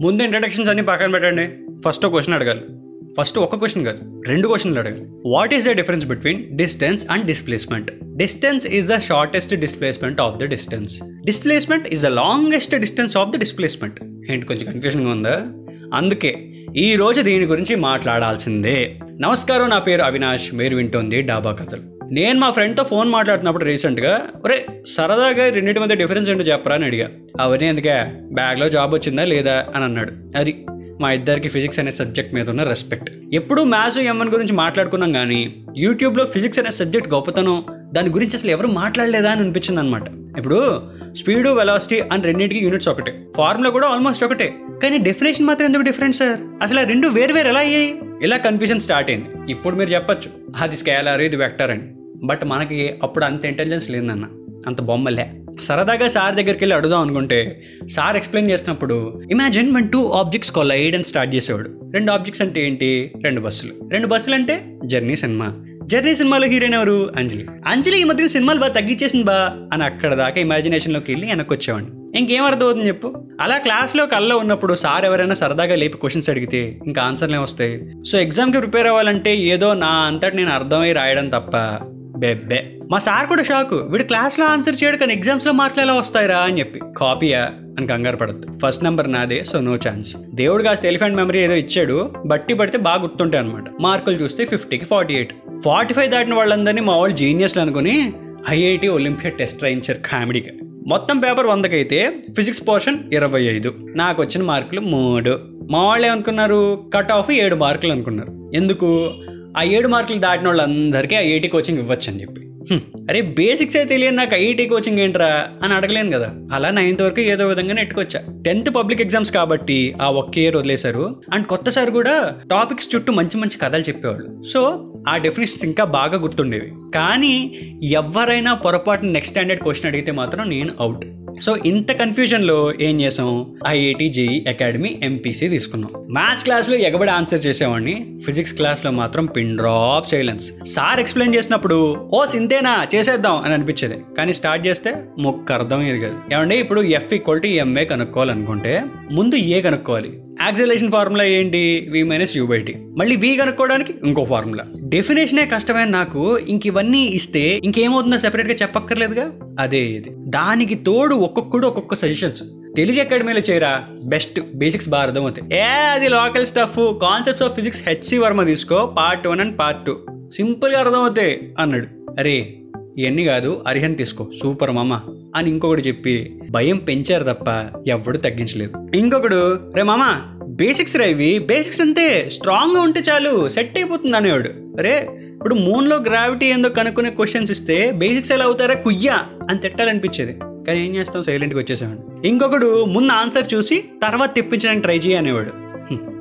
ముందు ఇంట్రడక్షన్స్ అన్ని పక్కన పెట్టండి. ఫస్ట్ ఒక క్వశ్చన్ అడగాలి. ఫస్ట్ ఒక క్వశ్చన్ కాదు రెండు క్వశ్చన్లు అడగాలి. What is the difference between distance and displacement distance is the shortest displacement of the distance displacement is the longest distance of the displacement ఏంటి కొంచెం కన్ఫ్యూజన్గా ఉందా? అందుకే ఈ రోజు దీని గురించి మాట్లాడాల్సిందే. నమస్కారం నా పేరు అవినాష్. మీరు వింటోంది డాబా కథలు. నేను మా ఫ్రెండ్తో ఫోన్ మాట్లాడుతున్నప్పుడు రీసెంట్గా ఒరే సరదాగా రెండింటి మధ్య డిఫరెన్స్ ఏంటో చెప్పరా? అని అడిగా. అవన్నీ ఎందుకే? బ్యాగ్లో జాబ్ వచ్చిందా లేదా? అని అన్నాడు. అది మా ఇద్దరికి ఫిజిక్స్ అనే సబ్జెక్ట్ మీద ఉన్న రెస్పెక్ట్. ఎప్పుడు మ్యాథ్స్ ఎంఎన్ గురించి మాట్లాడుకున్నాం కానీ యూట్యూబ్లో ఫిజిక్స్ అనే సబ్జెక్ట్ గొప్పతనం దాని గురించి అసలు ఎవరు మాట్లాడలేదా అని అనిపించింది అనమాట ఇప్పుడు స్పీడు వెలాసిటీ అని రెండింటికి యూనిట్స్ ఒకటే. ఫార్ములా కూడా ఆల్మోస్ట్ ఒకటే. కానీ డెఫినేషన్ మాత్రం ఎందుకు డిఫరెంట్ సార్? అసలు ఆ రెండు వేరు వేరు ఎలా అయ్యాయి? ఇలా కన్ఫ్యూజన్ స్టార్ట్ అయింది. ఇప్పుడు మీరు చెప్పచ్చు. అది స్కేలార్ ఇది వెక్టర్ అని. బట్ మనకి అప్పుడు అంత ఇంటెలిజెన్స్ లేదన్న అంత బొమ్మలే. సరదాగా సార్ దగ్గరికి వెళ్ళి అడుగుదాం అనుకుంటే సార్ ఎక్స్ప్లెయిన్ చేసినప్పుడు imagine one two objects collide అని స్టార్ట్ చేసేవాడు. రెండు ఆబ్జెక్ట్స్ అంటే ఏంటి? రెండు బస్సులు. రెండు బస్సులు అంటే జర్నీ సినిమా. జర్నీ సినిమాలో హీరోయిన్ ఎవరు? అంజలి. అంజలి ఈ మధ్య సినిమాలు బాగా తగ్గించేసింది బా అని అక్కడ దాకా ఇమాజినేషన్లోకి వెళ్ళి వెనక్కి వచ్చేవాడిని. ఇంకేం అర్థమవుతుంది చెప్పు? అలా క్లాస్లో కల్లో ఉన్నప్పుడు సార్ ఎవరైనా సరదాగా లేపి క్వశ్చన్స్ అడిగితే ఇంకా ఆన్సర్లే వస్తాయి? సో ఎగ్జామ్కి ప్రిపేర్ అవ్వాలంటే ఏదో నా అంతటి నేను అర్థమై రాయడం తప్ప బెబ్బే. మా సార్ కూడా షాక్. వీడు క్లాస్లో ఆన్సర్ చేయడు కానీ ఎగ్జామ్స్లో మార్కులు ఎలా వస్తాయిరా అని చెప్పి. కాపీయా? అని కంగారు పడద్దు. ఫస్ట్ నెంబర్ నాదే సో నో ఛాన్స్. దేవుడు కాస్త ఎలిఫెంట్ మెమరీ ఏదో ఇచ్చాడు. బట్టి పడితే బాగా గుర్తుంటాయి అనమాట మార్కులు చూస్తే ఫిఫ్టీకి ఫార్టీ ఎయిట్. ఫార్టీ ఫైవ్ దాటిన వాళ్ళందరినీ మా వాళ్ళు జీనియస్లు అనుకుని ఐఐటి ఒలింపియడ్ టెస్ట్ రాయించారు కామెడీగా మొత్తం పేపర్ వందకైతే ఫిజిక్స్ పోర్షన్ ఇరవై ఐదు. నాకు వచ్చిన మార్కులు మూడు. మా వాళ్ళు ఏమనుకున్నారు? కట్ ఆఫ్ ఏడు మార్కులు అనుకున్నారు. ఎందుకు? ఆ ఏడు మార్కులు దాటిన వాళ్ళందరికీ ఐఐటి కోచింగ్ ఇవ్వచ్చు అని చెప్పి అరే బేసిక్స్ అయితే తెలియదు నాకు ఐఐటి కోచింగ్ ఏంట్రా అని అడగలేను కదా. అలా నైన్త్ వరకు ఏదో విధంగా నెట్టుకొచ్చా. టెన్త్ పబ్లిక్ ఎగ్జామ్స్ కాబట్టి ఆ ఒక్క ఇయర్ వదిలేశారు. అండ్ కొత్త సార్ కూడా టాపిక్స్ చుట్టూ మంచి మంచి కథలు చెప్పేవాళ్ళు. సో ఆ డెఫినేషన్స్ ఇంకా బాగా గుర్తుండేవి. కానీ ఎవరైనా పొరపాటు నెక్స్ట్ స్టాండర్డ్ క్వశ్చన్ అడిగితే మాత్రం నేను అవుట్ సో ఇంత కన్ఫ్యూజన్లో ఏం చేసాం? ఐఐటి జేఈ అకాడమీ ఎంపీసీ తీసుకున్నాం. మ్యాథ్స్ క్లాస్లో ఎగబడి ఆన్సర్ చేసేవాడిని. ఫిజిక్స్ క్లాస్లో మాత్రం pin drop silence sir explain చేసినప్పుడు ఓ సింతేనా చేసేద్దాం అని అనిపించేది. కానీ స్టార్ట్ చేస్తే మొక్క అర్థం ఇది కాదు ఏమంటే ఇప్పుడు ఎఫ్ ఈక్వల్ టు ఎంఏ కనుక్కోవాలనుకుంటే ముందు ఏ కనుక్కోవాలి. యాక్సిలేషన్ ఫార్ములా ఏంటి? V minus U by T మళ్ళీ వి కనుక్కోవడానికి ఇంకో ఫార్ములా డెఫినేషనే కష్టమైన నాకు ఇంక ఇవన్నీ ఇస్తే ఇంకేమవుతుందో సెపరేట్గా చెప్పక్కర్లేదుగా? అదే ఇది. దానికి తోడు ఒక్కొక్కడు ఒక్కొక్క సజెషన్స్ తెలుగు అకాడమీలో చేరా బెస్ట్ బేసిక్స్ బాగా అర్థమవుతాయి ఏ అది local stuff concepts of physics HC Verma తీసుకో part one and part two సింపుల్గా అర్థమవుతాయి అన్నాడు. అరే ఇవన్నీ కాదు అరిహన్ తీసుకో. సూపర్ మామ. అని ఇంకొకటి చెప్పి భయం పెంచారు తప్ప ఎవడు తగ్గించలేదు. ఇంకొకడు రే మామ బేసిక్స్ రా ఇవి. బేసిక్స్ అంతే. స్ట్రాంగ్గా ఉంటే చాలు. సెట్ అయిపోతుంది అనేవాడు. అరే ఇప్పుడు మూన్లో గ్రావిటీ ఏందో కనుక్కునే క్వశ్చన్స్ ఇస్తే బేసిక్స్ ఎలా అవుతారా? కుయ్యా అని తిట్టాలనిపించేది. కానీ ఏం చేస్తాం సైలెంట్గా వచ్చేసాడు ఇంకొకడు ముందు ఆన్సర్ చూసి తర్వాత తెప్పించడానికి ట్రై చేయి అనేవాడు.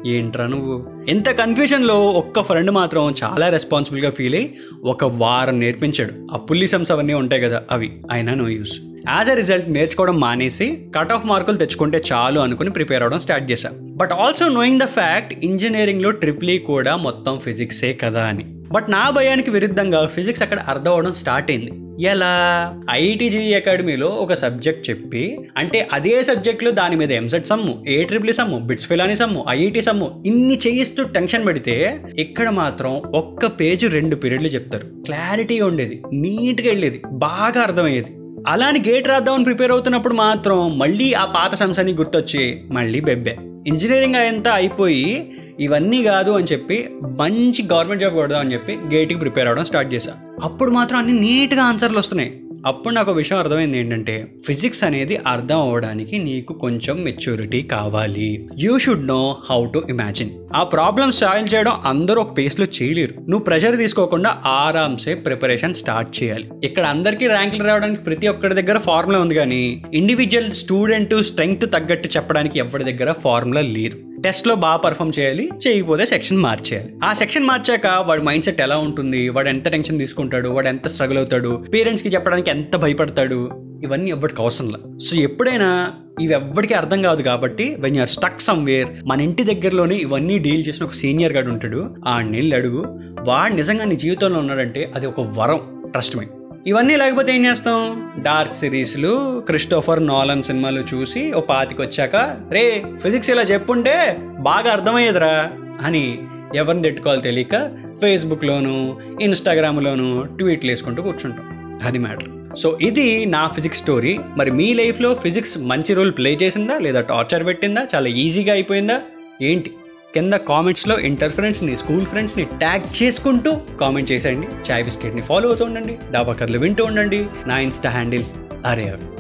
ఏంట్రా నువ్వు? ఇంత కన్ఫ్యూషన్లో ఒక్క ఫ్రెండ్ మాత్రం చాలా రెస్పాన్సిబుల్గా ఫీల్ అయ్యి ఒక వారం నేర్పించాడు. ఆ పుల్లిసమ్స్ అవన్నీ ఉంటాయి కదా అవి. అయినా no use. As a result నేర్చుకోవడం మానేసి కట్ ఆఫ్ మార్కులు తెచ్చుకుంటే చాలు అనుకుని ప్రిపేర్ అవడం స్టార్ట్ చేశా. But also knowing the fact ఇంజనీరింగ్లో ట్రిప్లీ కూడా మొత్తం ఫిజిక్సే కదా అని. బట్ నా భయానికి విరుద్ధంగా ఫిజిక్స్ అక్కడ అర్థం అవడం స్టార్ట్ అయింది. ఎలా? ఐటీజీ అకాడమీలో ఒక సబ్జెక్ట్ చెప్పి అంటే అదే సబ్జెక్ట్లో దాని మీద ఎంసెట్ సమ్ము ఏ ట్రిపుల్ సమ్ము బిట్స్ ఫిలాని సమ్ము ఐఐటి సమ్ము ఇన్ని చేయిస్తూ టెన్షన్ పెడితే ఇక్కడ మాత్రం ఒక్క పేజ్ రెండు పీరియడ్లు చెప్తారు. క్లారిటీగా ఉండేది నీట్గా వెళ్ళేది బాగా అర్థమయ్యేది. అలాని గేట్ రాద్దామని ప్రిపేర్ అవుతున్నప్పుడు మాత్రం మళ్ళీ ఆ పాత సంస్థని గుర్తొచ్చి మళ్ళీ బెబ్బే. ఇంజనీరింగ్ అయ్యంతా అయిపోయి ఇవన్నీ కాదు అని చెప్పి మంచి గవర్నమెంట్ జాబ్ కొడదాం అని చెప్పి గేట్కి ప్రిపేర్ అవ్వడం స్టార్ట్ చేశా. అప్పుడు మాత్రం అన్ని నీట్గా ఆన్సర్లు వస్తున్నాయి. అప్పుడు నాకు ఒక విషయం అర్థమైంది ఏంటంటే ఫిజిక్స్ అనేది అర్థం అవ్వడానికి నీకు కొంచెం మెచ్యూరిటీ కావాలి. You should know how to imagine ఆ ప్రాబ్లమ్ సాల్వ్ చేయడం అందరూ ఒక పేస్లో చేయలేరు. నువ్వు ప్రెషర్ తీసుకోకుండా ఆరామ్సే ప్రిపరేషన్ స్టార్ట్ చేయాలి. ఇక్కడ అందరికీ ర్యాంకులు రావడానికి ప్రతి ఒక్కరి దగ్గర ఫార్ములా ఉంది కానీ ఇండివిజువల్ స్టూడెంట్ స్ట్రెంగ్త్ తగ్గట్టు చెప్పడానికి ఎవరి దగ్గర ఫార్ములా లేదు. టెస్ట్లో బాగా పర్ఫామ్ చేయాలి చేయకపోతే సెక్షన్ మార్చేయాలి. ఆ సెక్షన్ మార్చాక వాడి మైండ్ సెట్ ఎలా ఉంటుంది వాడు ఎంత టెన్షన్ తీసుకుంటాడు వాడు ఎంత స్ట్రగుల్ అవుతాడు పేరెంట్స్కి చెప్పడానికి ఎంత భయపడతాడు ఇవన్నీ ఎవ్వడికి అవసరంలా సో ఎప్పుడైనా ఇవి ఎవ్వడికి అర్థం కాదు కాబట్టి వెన్ యూఆర్ స్టక్ సమ్వేర్ మన ఇంటి దగ్గరలోనే ఇవన్నీ డీల్ చేసిన ఒక సీనియర్ గాడు ఉంటాడు ఆ నీళ్ళు అడుగు వాడు నిజంగా నీ జీవితంలో ఉన్నాడంటే అది ఒక వరం ట్రస్ట్ మీ ఇవన్నీ లేకపోతే ఏం చేస్తాం? డార్క్ సిరీస్లు క్రిస్టోఫర్ నోలన్ సినిమాలు చూసి ఓ పాతికొచ్చాక రే ఫిజిక్స్ ఇలా చెప్పుంటే బాగా అర్థమయ్యేదిరా అని ఎవరిని తిట్టుకోవాలో తెలియక ఫేస్బుక్లోను ఇన్స్టాగ్రామ్లోను ట్వీట్లు వేసుకుంటూ కూర్చుంటాం. అది మ్యాటర్. సో ఇది నా ఫిజిక్స్ స్టోరీ. మరి మీ లైఫ్లో ఫిజిక్స్ మంచి రోల్ ప్లే చేసిందా? లేదా టార్చర్ పెట్టిందా? చాలా ఈజీగా అయిపోయిందా? ఏంటి? కింద కామెంట్స్లో ఇంటర్ ఫ్రెండ్స్ని స్కూల్ ఫ్రెండ్స్ని ట్యాగ్ చేసుకుంటూ కామెంట్ చేసేయండి. చాయ్ బిస్కెట్ని ఫాలో అవుతూ ఉండండి. డాబా కథలు వింటూ ఉండండి. నా ఇన్స్టా హ్యాండిల్ అరే అవి